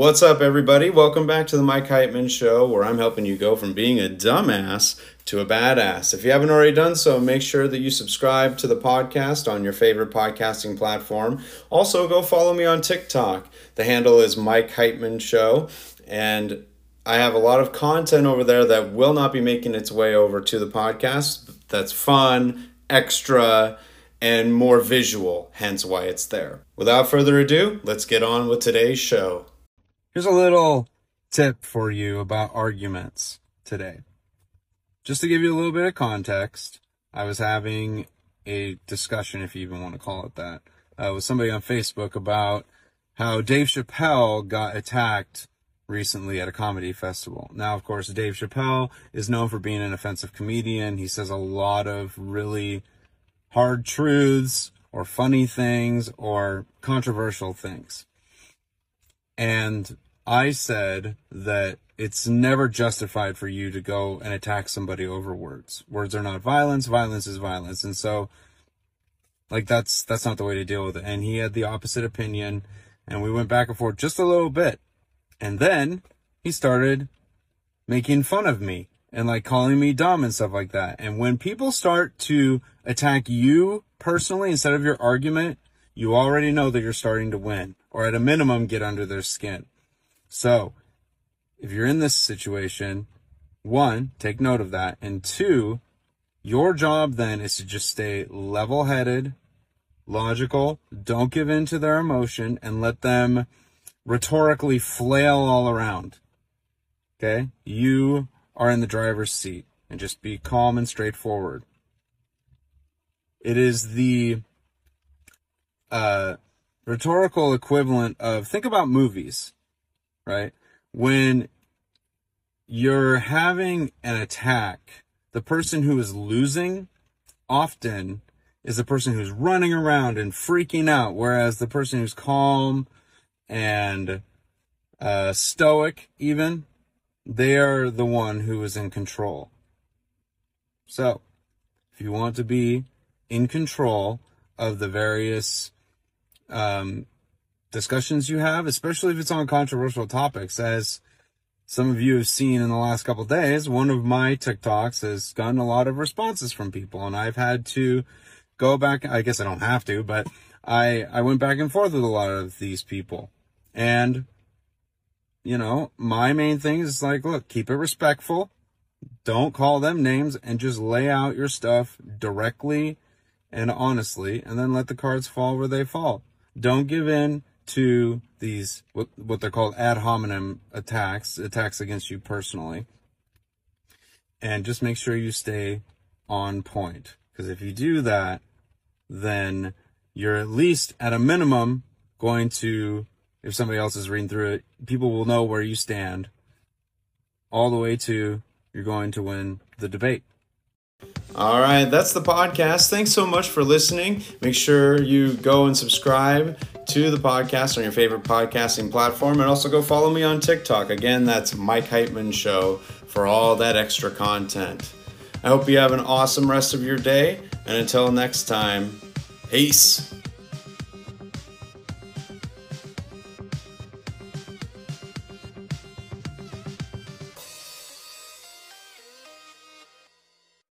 What's up, everybody? Welcome back to the Mike Heitman Show, where I'm helping you go from being a dumbass to a badass. If you haven't already done so, make sure that you subscribe to the podcast on your favorite podcasting platform. Also, go follow me on TikTok. The handle is Mike Heitman Show, and I have a lot of content over there that will not be making its way over to the podcast. That's fun, extra, and more visual, hence why it's there. Without further ado, let's get on with today's show. Here's a little tip for you about arguments today. Just to give you a little bit of context, I was having a discussion, if you even want to call it that, uh, with somebody on Facebook about how Dave Chappelle got attacked recently at a comedy festival. Now, of course, Dave Chappelle is known for being an offensive comedian. He says a lot of really hard truths or funny things or controversial things. And I said that it's never justified for you to go and attack somebody over words. Words are not violence, violence is violence. And so like that's that's not the way to deal with it. And he had the opposite opinion and we went back and forth just a little bit. And then he started making fun of me and like calling me dumb and stuff like that. And when people start to attack you personally instead of your argument, you already know that you're starting to win or at a minimum get under their skin. So if you're in this situation, one, take note of that. And two, your job then is to just stay level headed, logical, don't give in to their emotion and let them rhetorically flail all around. Okay? You are in the driver's seat and just be calm and straightforward. It is the uh, rhetorical equivalent of think about movies, right? When you're having an attack, the person who is losing often is the person who's running around and freaking out, whereas the person who's calm and uh, stoic, even, they are the one who is in control. So, if you want to be in control of the various um, discussions you have, especially if it's on controversial topics, as some of you have seen in the last couple days, one of my TikToks has gotten a lot of responses from people, and I've had to go back. I guess I don't have to, but I I went back and forth with a lot of these people, and you know, my main thing is like, look, keep it respectful. Don't call them names and just lay out your stuff directly and honestly, and then let the cards fall where they fall. Don't give in to these, what, what they're called ad hominem attacks, attacks against you personally. And just make sure you stay on point. Because if you do that, then you're at least at a minimum going to, if somebody else is reading through it, people will know where you stand all the way to you're going to win the debate. All right, that's the podcast. Thanks so much for listening. Make sure you go and subscribe to the podcast on your favorite podcasting platform and also go follow me on TikTok. Again, that's Mike Heitman Show for all that extra content. I hope you have an awesome rest of your day, and until next time, peace.